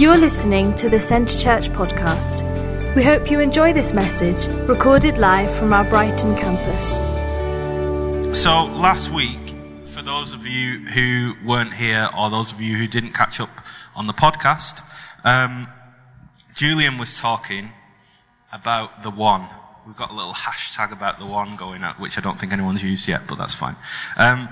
You're listening to the Centre Church podcast. We hope you enjoy this message, recorded live from our Brighton campus. So, last week, for those of you who weren't here or those of you who didn't catch up on the podcast, um, Julian was talking about the one. We've got a little hashtag about the one going out, which I don't think anyone's used yet, but that's fine. Um,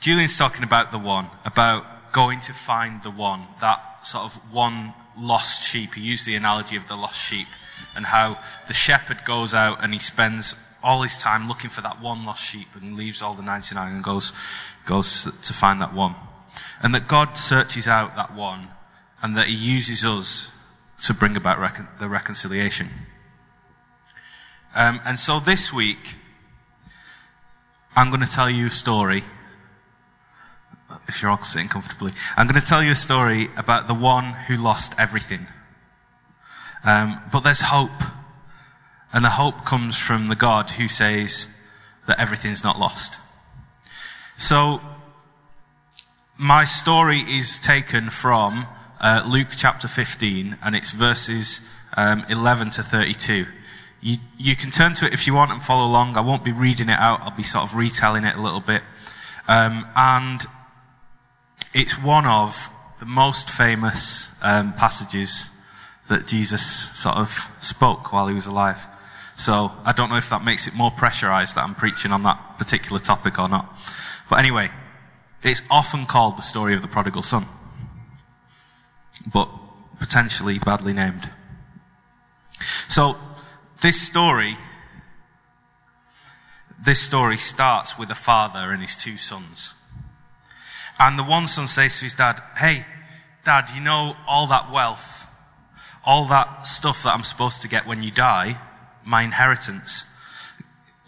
Julian's talking about the one, about going to find the one, that sort of one lost sheep. He used the analogy of the lost sheep and how the shepherd goes out and he spends all his time looking for that one lost sheep and leaves all the 99 and goes, goes to find that one. And that God searches out that one and that he uses us to bring about recon- the reconciliation. Um, and so this week, I'm going to tell you a story if you're all sitting comfortably, I'm going to tell you a story about the one who lost everything. Um, but there's hope. And the hope comes from the God who says that everything's not lost. So, my story is taken from uh, Luke chapter 15, and it's verses um, 11 to 32. You, you can turn to it if you want and follow along. I won't be reading it out. I'll be sort of retelling it a little bit. Um, and it's one of the most famous um, passages that Jesus sort of spoke while he was alive. So I don't know if that makes it more pressurized that I'm preaching on that particular topic or not. But anyway, it's often called the story of the prodigal son. But potentially badly named. So this story, this story starts with a father and his two sons. And the one son says to his dad, Hey, dad, you know all that wealth, all that stuff that I'm supposed to get when you die, my inheritance.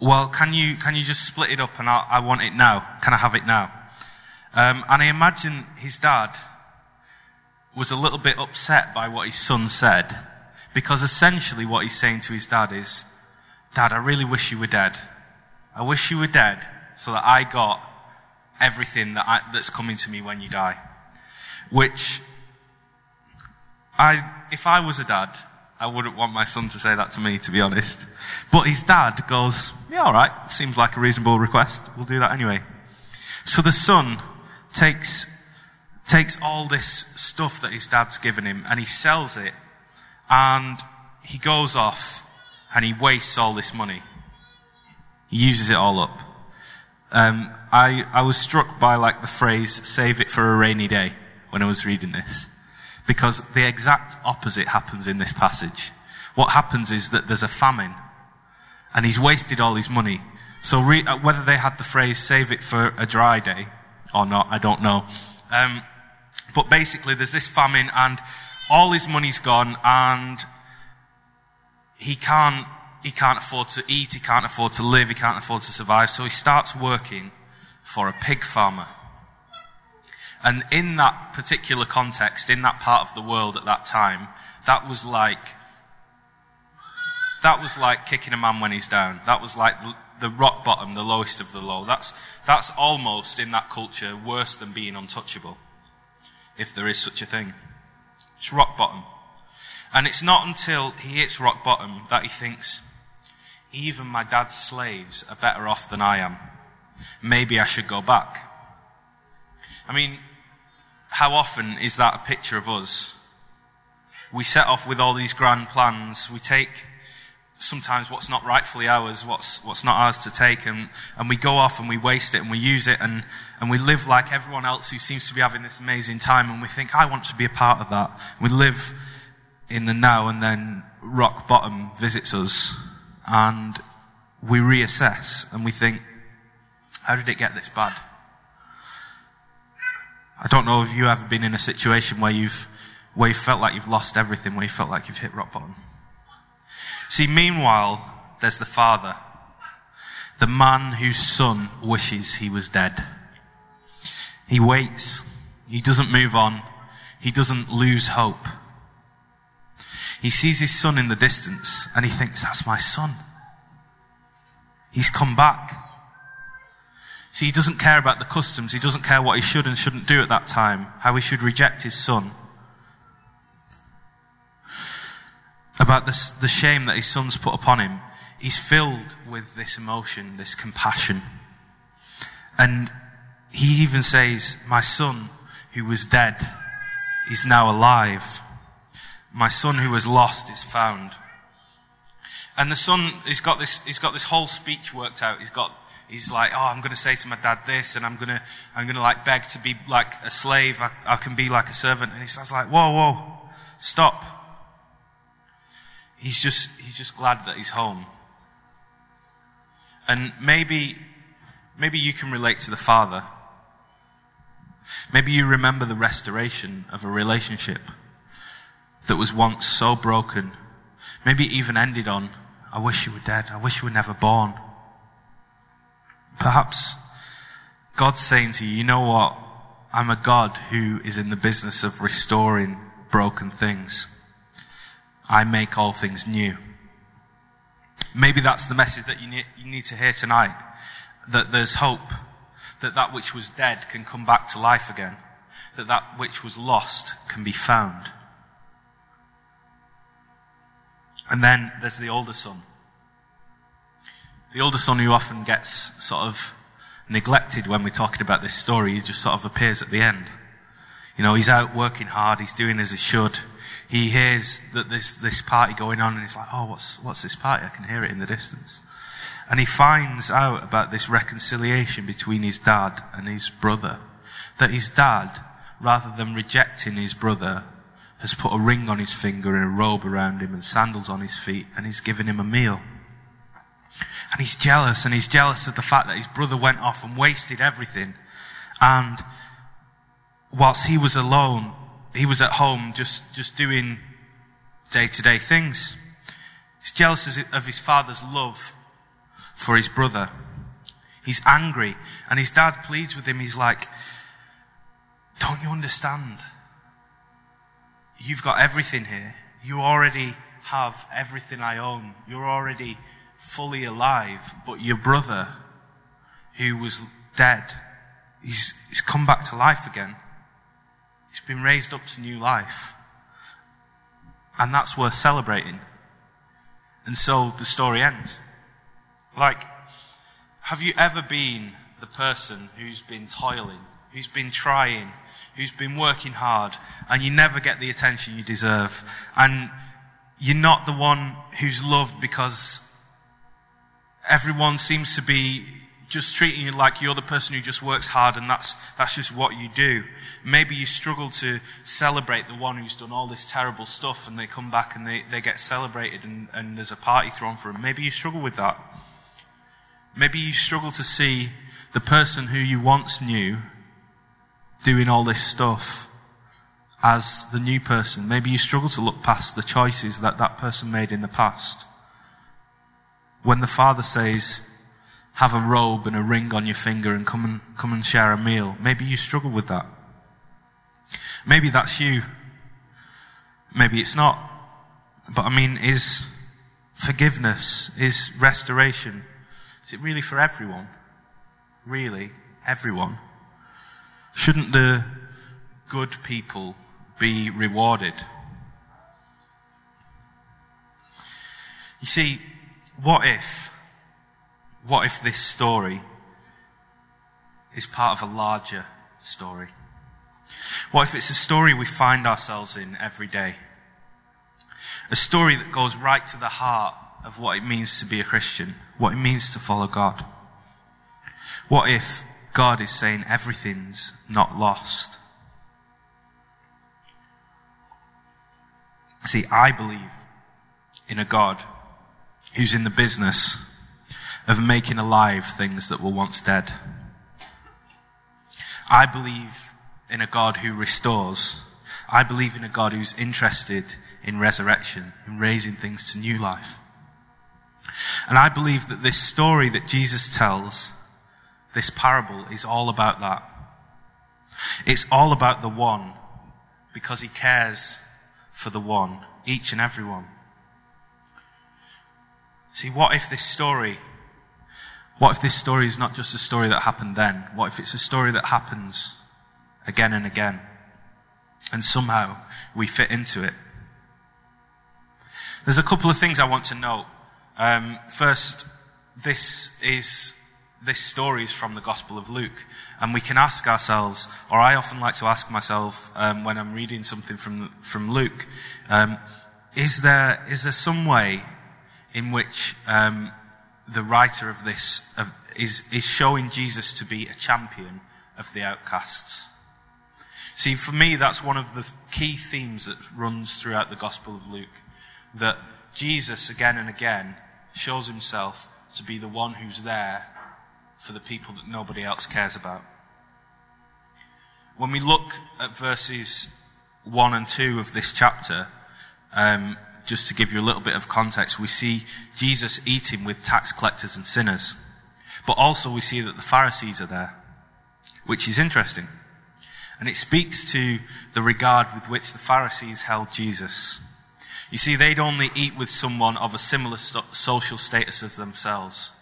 Well, can you, can you just split it up and I, I want it now? Can I have it now? Um, and I imagine his dad was a little bit upset by what his son said because essentially what he's saying to his dad is, Dad, I really wish you were dead. I wish you were dead so that I got everything that I, that's coming to me when you die. Which, I, if I was a dad, I wouldn't want my son to say that to me, to be honest. But his dad goes, yeah, alright, seems like a reasonable request. We'll do that anyway. So the son takes, takes all this stuff that his dad's given him and he sells it and he goes off and he wastes all this money. He uses it all up. Um, I, I was struck by like the phrase, save it for a rainy day, when I was reading this. Because the exact opposite happens in this passage. What happens is that there's a famine, and he's wasted all his money. So re- uh, whether they had the phrase, save it for a dry day, or not, I don't know. Um, but basically there's this famine, and all his money's gone, and he can't he can't afford to eat, he can't afford to live, he can't afford to survive, so he starts working for a pig farmer. And in that particular context, in that part of the world at that time, that was like, that was like kicking a man when he's down. That was like the, rock bottom, the lowest of the low. That's, that's almost in that culture worse than being untouchable. If there is such a thing. It's rock bottom. And it's not until he hits rock bottom that he thinks, even my dad's slaves are better off than I am. Maybe I should go back. I mean, how often is that a picture of us? We set off with all these grand plans. We take sometimes what's not rightfully ours, what's, what's not ours to take, and, and we go off and we waste it and we use it and, and we live like everyone else who seems to be having this amazing time and we think, I want to be a part of that. We live in the now and then rock bottom visits us and we reassess and we think, how did it get this bad? I don't know if you've ever been in a situation where you've, where you felt like you've lost everything, where you felt like you've hit rock bottom. See, meanwhile, there's the father. The man whose son wishes he was dead. He waits. He doesn't move on. He doesn't lose hope. He sees his son in the distance and he thinks, that's my son. He's come back. See, he doesn't care about the customs. He doesn't care what he should and shouldn't do at that time, how he should reject his son. about the, the shame that his son's put upon him, he's filled with this emotion, this compassion. And he even says, my son who was dead is now alive. My son who was lost is found. And the son, he's got this, he's got this whole speech worked out. He's got, he's like, oh, I'm going to say to my dad this, and I'm going to, I'm going to like beg to be like a slave. I, I can be like a servant. And he says like, whoa, whoa, stop. He's just, he's just glad that he's home. And maybe, maybe you can relate to the father. Maybe you remember the restoration of a relationship that was once so broken. Maybe it even ended on, I wish you were dead. I wish you were never born. Perhaps God's saying to you, you know what? I'm a God who is in the business of restoring broken things. I make all things new. Maybe that's the message that you need, to hear tonight. That there's hope. That that which was dead can come back to life again. That that which was lost can be found. And then there's the older son. The older son who often gets sort of neglected when we're talking about this story. He just sort of appears at the end. You know, he's out working hard. He's doing as he should. He hears that there's this party going on and he's like, oh, what's, what's this party? I can hear it in the distance. And he finds out about this reconciliation between his dad and his brother. That his dad, rather than rejecting his brother, has put a ring on his finger and a robe around him and sandals on his feet and he's given him a meal. And he's jealous and he's jealous of the fact that his brother went off and wasted everything. And whilst he was alone, he was at home just, just doing day to day things. He's jealous of his father's love for his brother. He's angry and his dad pleads with him. He's like, don't you understand? You've got everything here. You already have everything I own. You're already fully alive, but your brother, who was dead, he's, he's come back to life again. He's been raised up to new life. And that's worth celebrating. And so the story ends. Like, have you ever been the person who's been toiling, who's been trying, who's been working hard, and you never get the attention you deserve, and you're not the one who's loved because everyone seems to be just treating you like you're the person who just works hard and that's, that's just what you do. Maybe you struggle to celebrate the one who's done all this terrible stuff and they come back and they, they get celebrated and, and there's a party thrown for them. Maybe you struggle with that. Maybe you struggle to see the person who you once knew doing all this stuff as the new person. Maybe you struggle to look past the choices that that person made in the past. When the Father says, have a robe and a ring on your finger and come and, come and share a meal. Maybe you struggle with that. Maybe that's you. Maybe it's not. But I mean, is forgiveness, is restoration, is it really for everyone? Really? Everyone? Shouldn't the good people be rewarded? You see, what if what if this story is part of a larger story? What if it's a story we find ourselves in every day? A story that goes right to the heart of what it means to be a Christian, what it means to follow God. What if God is saying everything's not lost? See, I believe in a God who's in the business of making alive things that were once dead. I believe in a God who restores. I believe in a God who's interested in resurrection, in raising things to new life. And I believe that this story that Jesus tells, this parable, is all about that. It's all about the one because he cares for the one, each and every one. See, what if this story what if this story is not just a story that happened then? What if it's a story that happens again and again? And somehow we fit into it. There's a couple of things I want to note. Um, first, this is this story is from the Gospel of Luke, and we can ask ourselves, or I often like to ask myself um, when I'm reading something from from Luke, um, is there is there some way in which um, the writer of this of, is is showing Jesus to be a champion of the outcasts? See, for me, that's one of the key themes that runs throughout the Gospel of Luke, that Jesus again and again shows himself to be the one who's there for the people that nobody else cares about. When we look at verses 1 and 2 of this chapter, um, just to give you a little bit of context, we see Jesus eating with tax collectors and sinners. But also we see that the Pharisees are there, which is interesting. And it speaks to the regard with which the Pharisees held Jesus. You see, they'd only eat with someone of a similar social status as themselves.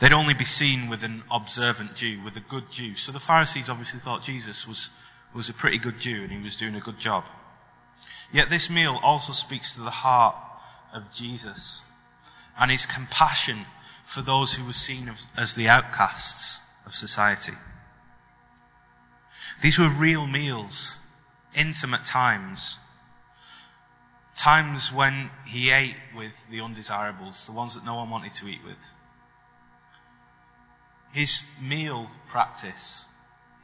They'd only be seen with an observant Jew, with a good Jew. So the Pharisees obviously thought Jesus was, was a pretty good Jew and he was doing a good job. Yet this meal also speaks to the heart of Jesus and his compassion for those who were seen as the outcasts of society. These were real meals, intimate times, times when he ate with the undesirables, the ones that no one wanted to eat with. His meal practice,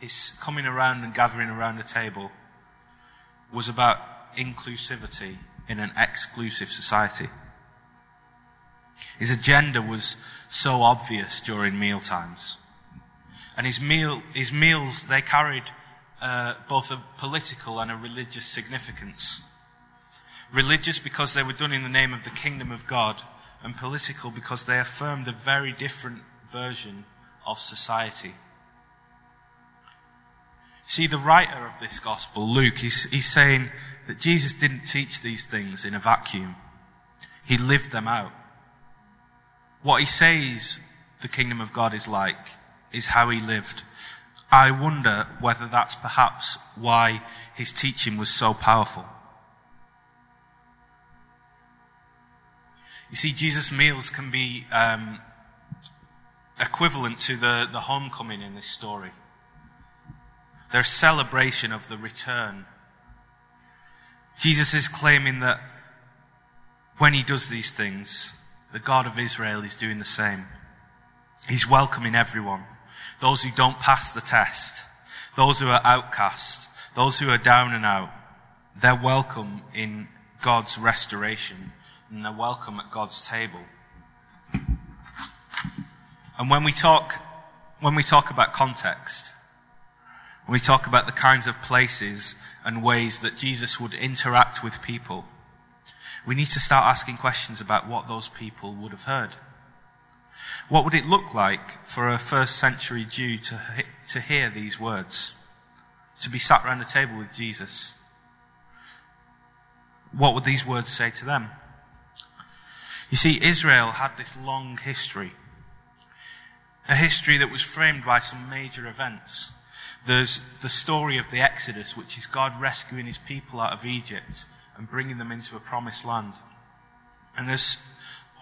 his coming around and gathering around a table, was about inclusivity in an exclusive society. His agenda was so obvious during meal times. And his meal, his meals, they carried uh, both a political and a religious significance. Religious because they were done in the name of the kingdom of God, and political because they affirmed a very different version of society. See, the writer of this gospel, Luke, he's, he's saying that Jesus didn't teach these things in a vacuum. He lived them out. What he says the kingdom of God is like is how he lived. I wonder whether that's perhaps why his teaching was so powerful. You see, Jesus' meals can be um, equivalent to the, the homecoming in this story. Their celebration of the return. Jesus is claiming that when he does these things, the God of Israel is doing the same. He's welcoming everyone. Those who don't pass the test. Those who are outcast. Those who are down and out. They're welcome in God's restoration and they're welcome at God's table. And when we talk, when we talk about context, we talk about the kinds of places and ways that Jesus would interact with people, we need to start asking questions about what those people would have heard. What would it look like for a first century Jew to, to hear these words? To be sat around a table with Jesus? What would these words say to them? You see, Israel had this long history a history that was framed by some major events. There's the story of the Exodus, which is God rescuing his people out of Egypt and bringing them into a promised land. And there's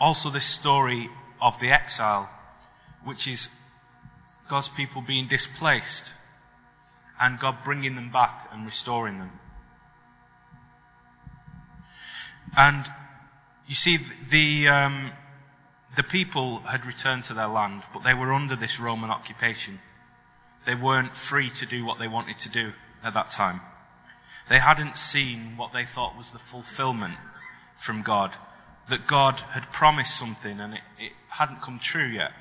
also this story of the exile, which is God's people being displaced and God bringing them back and restoring them. And you see, the, um, the people had returned to their land, but they were under this Roman occupation. They weren't free to do what they wanted to do at that time. They hadn't seen what they thought was the fulfillment from God. That God had promised something and it, it hadn't come true yet.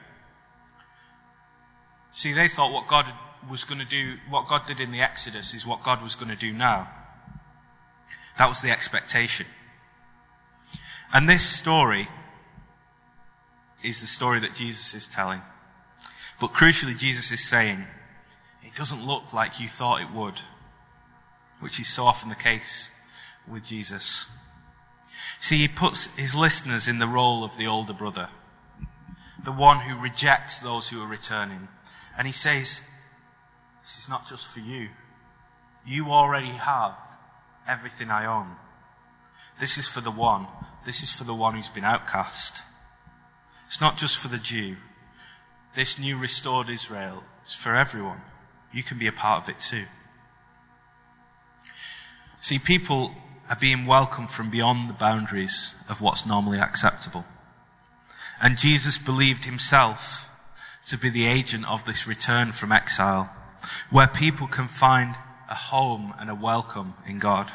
See, they thought what God was going to do, what God did in the Exodus is what God was going to do now. That was the expectation. And this story is the story that Jesus is telling. But crucially, Jesus is saying, it doesn't look like you thought it would, which is so often the case with Jesus. See, he puts his listeners in the role of the older brother, the one who rejects those who are returning. And he says, this is not just for you. You already have everything I own. This is for the one. This is for the one who's been outcast. It's not just for the Jew. This new restored Israel is for everyone. You can be a part of it too. See, people are being welcomed from beyond the boundaries of what's normally acceptable. And Jesus believed himself to be the agent of this return from exile, where people can find a home and a welcome in God.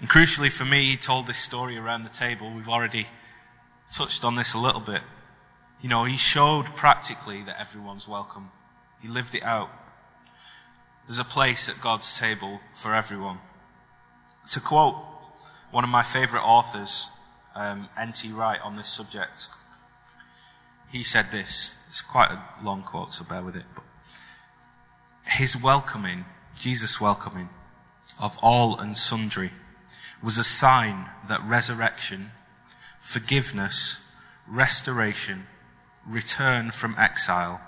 And crucially for me, he told this story around the table. We've already touched on this a little bit. You know, he showed practically that everyone's welcome. He lived it out. There's a place at God's table for everyone. To quote one of my favourite authors, um, N.T. Wright, on this subject, he said this. It's quite a long quote, so bear with it. But his welcoming, Jesus' welcoming of all and sundry, was a sign that resurrection, forgiveness, restoration, return from exile,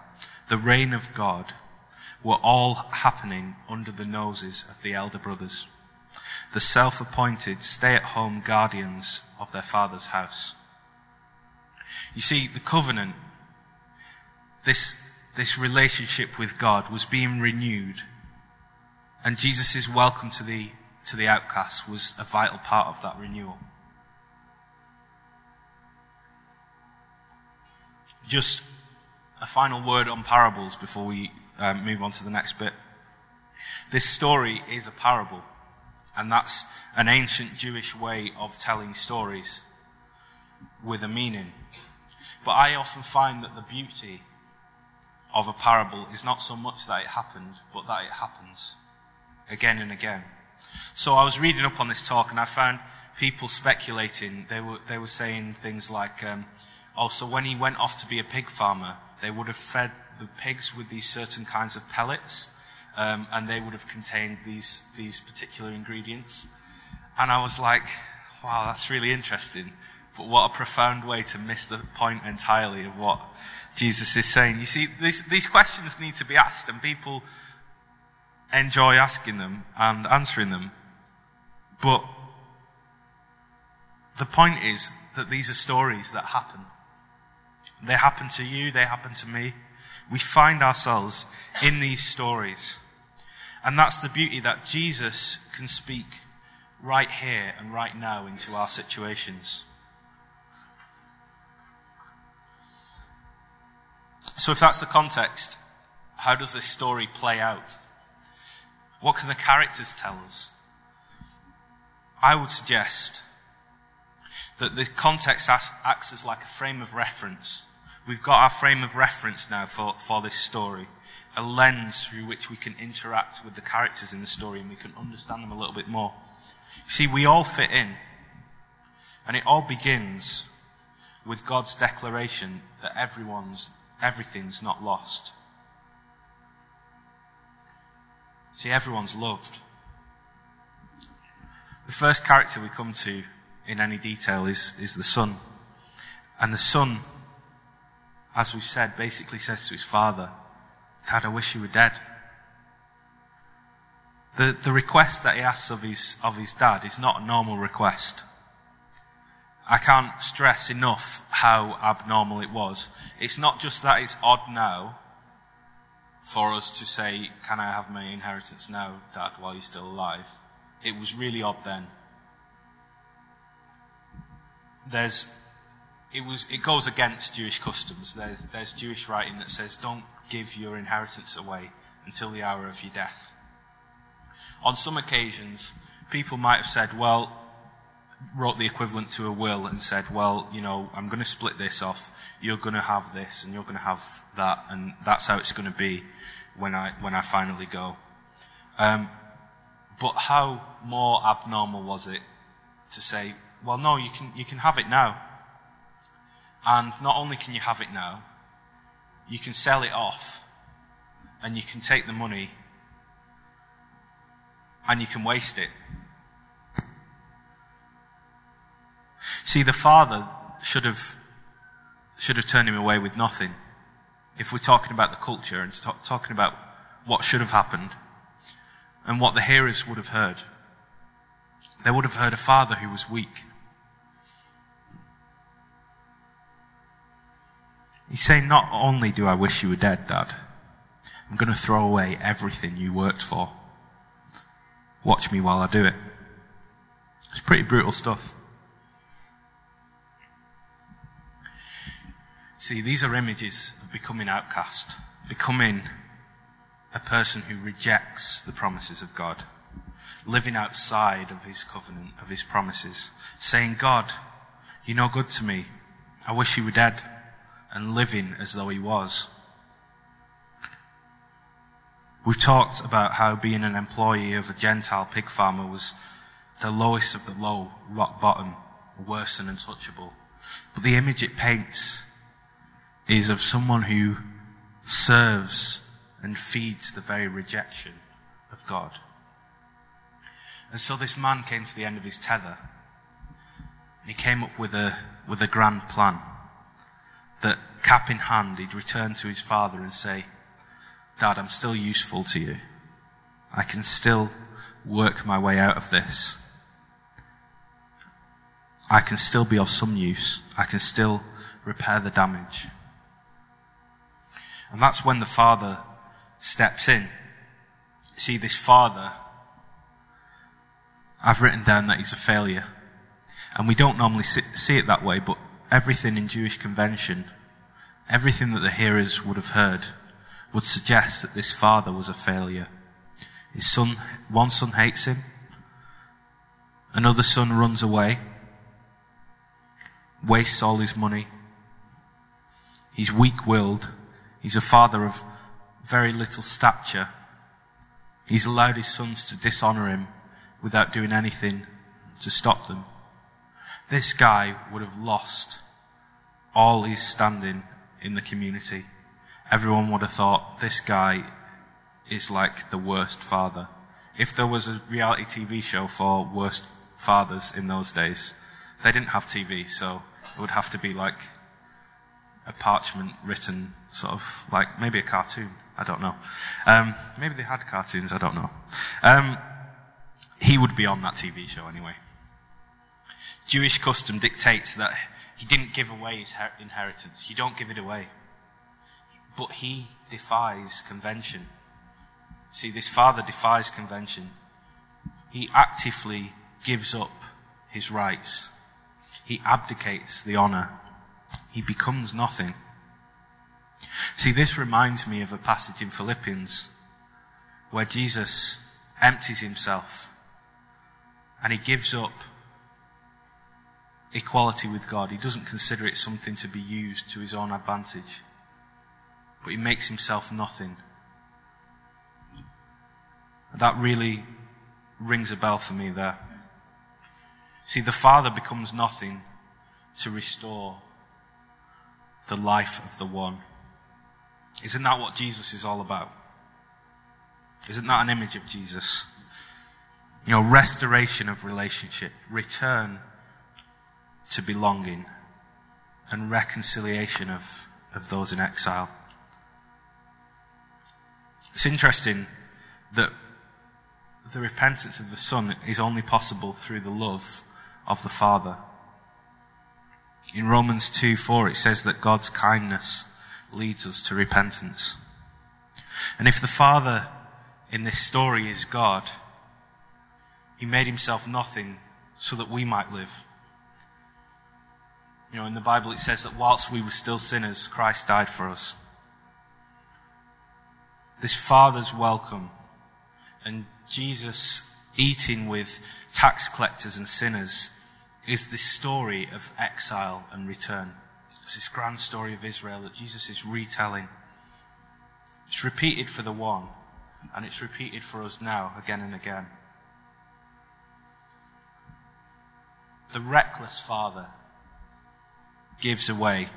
the reign of God, were all happening under the noses of the elder brothers, the self-appointed stay-at-home guardians of their father's house. You see, the covenant, this, this relationship with God was being renewed. And Jesus' welcome to the, to the outcast was a vital part of that renewal. Just a final word on parables before we um, move on to the next bit. This story is a parable, and that's an ancient Jewish way of telling stories with a meaning. But I often find that the beauty of a parable is not so much that it happened, but that it happens again and again. So I was reading up on this talk and I found people speculating. They were, they were saying things like, um, oh, so when he went off to be a pig farmer, they would have fed the pigs with these certain kinds of pellets, um, and they would have contained these, these particular ingredients. And I was like, wow, that's really interesting. But what a profound way to miss the point entirely of what Jesus is saying. You see, these, these questions need to be asked, and people enjoy asking them and answering them. But the point is that these are stories that happen. They happen to you, they happen to me. We find ourselves in these stories. And that's the beauty that Jesus can speak right here and right now into our situations. So if that's the context, how does this story play out? What can the characters tell us? I would suggest that the context acts as like a frame of reference. We've got our frame of reference now for, for this story. A lens through which we can interact with the characters in the story and we can understand them a little bit more. See, we all fit in. And it all begins with God's declaration that everyone's everything's not lost. See, everyone's loved. The first character we come to in any detail is, is the son. And the son, as we've said, basically says to his father, Dad, I wish you were dead. The, the request that he asks of his, of his dad is not a normal request. I can't stress enough how abnormal it was. It's not just that it's odd now for us to say, can I have my inheritance now, Dad, while you're still alive? It was really odd then. There's, it was, it goes against Jewish customs. There's, there's Jewish writing that says, don't give your inheritance away until the hour of your death. On some occasions, people might have said, well, wrote the equivalent to a will and said, well, you know, I'm going to split this off. You're going to have this and you're going to have that and that's how it's going to be when I, when I finally go. Um, but how more abnormal was it to say, well, no, you can, you can have it now. And not only can you have it now, you can sell it off and you can take the money and you can waste it See, the father should have, should have turned him away with nothing. If we're talking about the culture and talk, talking about what should have happened and what the hearers would have heard. They would have heard a father who was weak. He's saying, not only do I wish you were dead, Dad, I'm going to throw away everything you worked for. Watch me while I do it. It's pretty brutal stuff. See, these are images of becoming outcast, becoming a person who rejects the promises of God, living outside of his covenant, of his promises, saying, God, you're no good to me. I wish you were dead, and living as though he was. We've talked about how being an employee of a Gentile pig farmer was the lowest of the low, rock bottom, worse than untouchable. But the image it paints is of someone who serves and feeds the very rejection of God. And so this man came to the end of his tether. And he came up with a, with a grand plan that cap in hand, he'd return to his father and say, Dad, I'm still useful to you. I can still work my way out of this. I can still be of some use. I can still repair the damage. And that's when the father steps in. See, this father, I've written down that he's a failure. And we don't normally see it that way, but everything in Jewish convention, everything that the hearers would have heard, would suggest that this father was a failure. His son, one son hates him. Another son runs away. Wastes all his money. He's weak-willed. He's a father of very little stature. He's allowed his sons to dishonor him without doing anything to stop them. This guy would have lost all his standing in the community everyone would have thought this guy is like the worst father. If there was a reality TV show for worst fathers in those days, they didn't have TV, so it would have to be like a parchment written sort of like maybe a cartoon. I don't know. Um, maybe they had cartoons. I don't know. Um, he would be on that TV show anyway. Jewish custom dictates that he didn't give away his inheritance. You don't give it away but he defies convention. See, this father defies convention. He actively gives up his rights. He abdicates the honor. He becomes nothing. See, this reminds me of a passage in Philippians where Jesus empties himself and he gives up equality with God. He doesn't consider it something to be used to his own advantage but he makes himself nothing. That really rings a bell for me there. See, the Father becomes nothing to restore the life of the one. Isn't that what Jesus is all about? Isn't that an image of Jesus? You know, restoration of relationship, return to belonging, and reconciliation of, of those in exile. It's interesting that the repentance of the Son is only possible through the love of the Father. In Romans 2 4, it says that God's kindness leads us to repentance. And if the Father in this story is God, He made Himself nothing so that we might live. You know, in the Bible it says that whilst we were still sinners, Christ died for us this father's welcome and Jesus eating with tax collectors and sinners is the story of exile and return. It's this grand story of Israel that Jesus is retelling. It's repeated for the one, and it's repeated for us now again and again. The reckless father gives away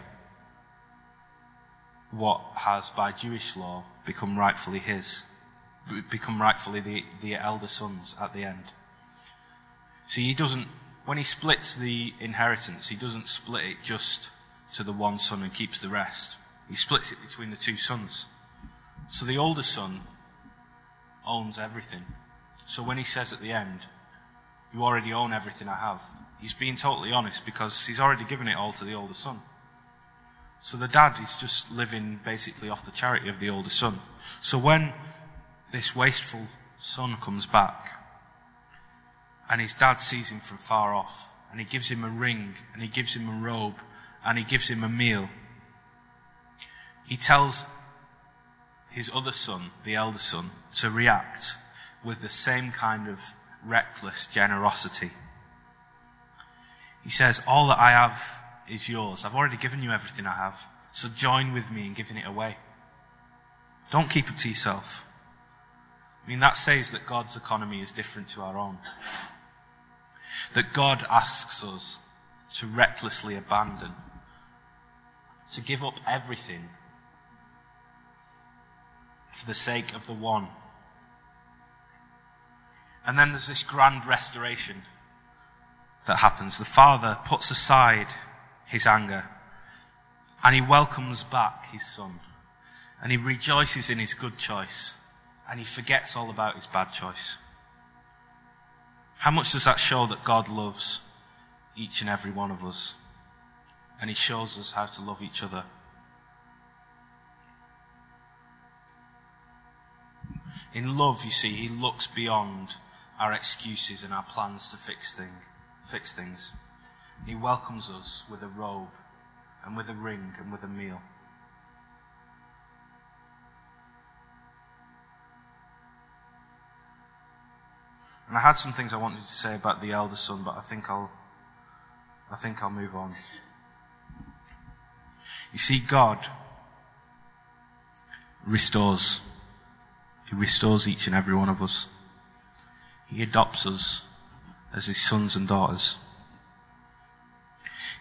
what has, by Jewish law, become rightfully his, become rightfully the, the elder sons at the end. See, he doesn't, when he splits the inheritance, he doesn't split it just to the one son and keeps the rest. He splits it between the two sons. So the older son owns everything. So when he says at the end, You already own everything I have. He's being totally honest because he's already given it all to the older son. So the dad is just living basically off the charity of the older son. So when this wasteful son comes back and his dad sees him from far off and he gives him a ring and he gives him a robe and he gives him a meal, he tells his other son, the elder son, to react with the same kind of reckless generosity. He says, all that I have is yours. I've already given you everything I have. So join with me in giving it away. Don't keep it to yourself. I mean, that says that God's economy is different to our own. That God asks us to recklessly abandon, to give up everything for the sake of the one. And then there's this grand restoration that happens. The father puts aside his anger and he welcomes back his son and he rejoices in his good choice and he forgets all about his bad choice. How much does that show that God loves each and every one of us? And he shows us how to love each other. In love, you see, he looks beyond our excuses and our plans to fix, thing, fix things. He welcomes us with a robe and with a ring and with a meal. And I had some things I wanted to say about the elder son, but I think I'll, I think I'll move on. You see, God restores. He restores each and every one of us. He adopts us as his sons and daughters.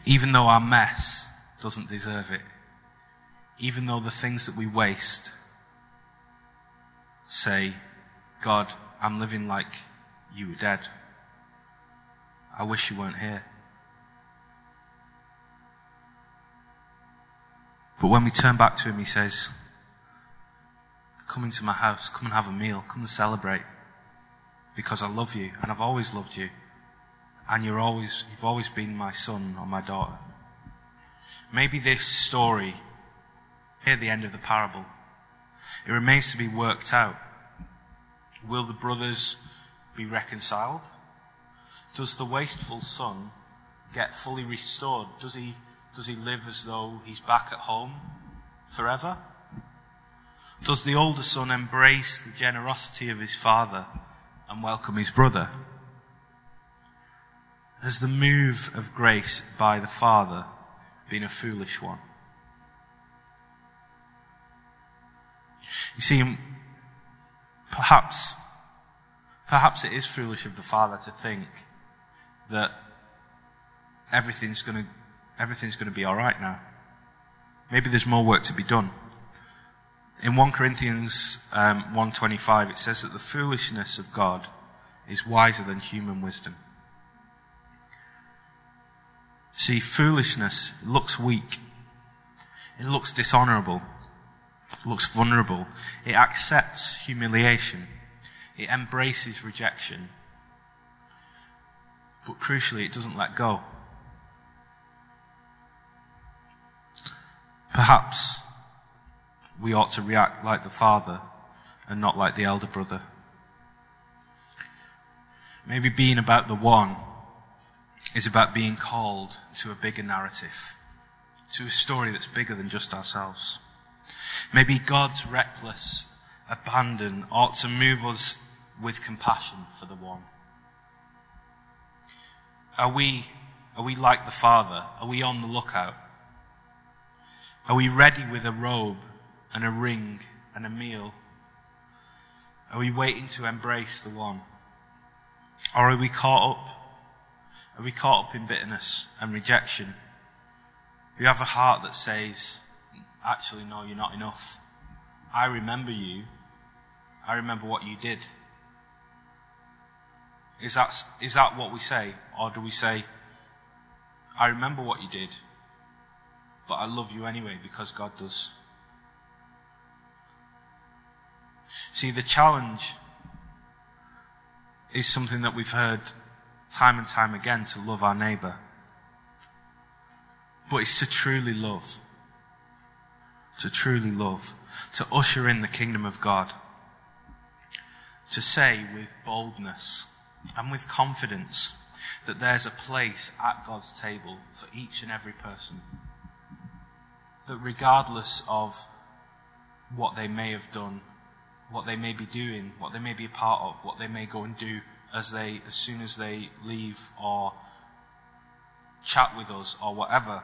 Even though our mess doesn't deserve it. Even though the things that we waste say, God, I'm living like you were dead. I wish you weren't here. But when we turn back to him, he says, come into my house, come and have a meal, come and celebrate. Because I love you, and I've always loved you. And you're always, you've always been my son or my daughter. Maybe this story, here at the end of the parable, it remains to be worked out. Will the brothers be reconciled? Does the wasteful son get fully restored? Does he, does he live as though he's back at home forever? Does the older son embrace the generosity of his father and welcome his brother? Has the move of grace by the father been a foolish one? You see, perhaps Perhaps it is foolish of the father to think that everything's going to everything's going to be all right now. Maybe there's more work to be done. In 1 Corinthians um, 1:25, it says that the foolishness of God is wiser than human wisdom. See, foolishness looks weak. It looks dishonorable. It looks vulnerable. It accepts humiliation. It embraces rejection. But crucially, it doesn't let go. Perhaps we ought to react like the father and not like the elder brother. Maybe being about the one is about being called to a bigger narrative, to a story that's bigger than just ourselves. Maybe God's reckless abandon ought to move us with compassion for the one? Are we, are we like the Father? Are we on the lookout? Are we ready with a robe and a ring and a meal? Are we waiting to embrace the one? Or are we caught up? Are we caught up in bitterness and rejection? We have a heart that says, actually, no, you're not enough. I remember you. I remember what you did. Is that, is that what we say? Or do we say, I remember what you did, but I love you anyway because God does? See, the challenge is something that we've heard time and time again to love our neighbour. But it's to truly love. To truly love. To usher in the kingdom of God. To say with boldness and with confidence that there's a place at God's table for each and every person. That regardless of what they may have done, what they may be doing, what they may be a part of, what they may go and do as they, as soon as they leave or chat with us or whatever,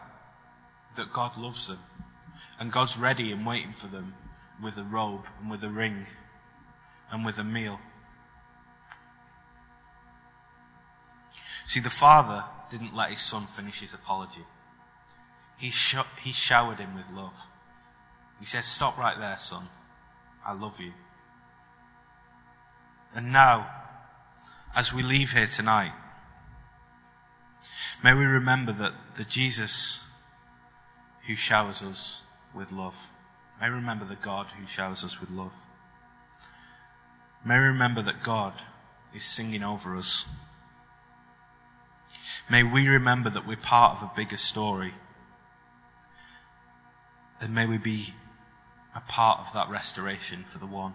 that God loves them. And God's ready and waiting for them with a robe and with a ring and with a meal. See, the father didn't let his son finish his apology. He, sh- he showered him with love. He says, Stop right there, son. I love you. And now, as we leave here tonight, may we remember that the Jesus who showers us with love. May we remember the God who showers us with love. May we remember that God is singing over us. May we remember that we're part of a bigger story. And may we be a part of that restoration for the one.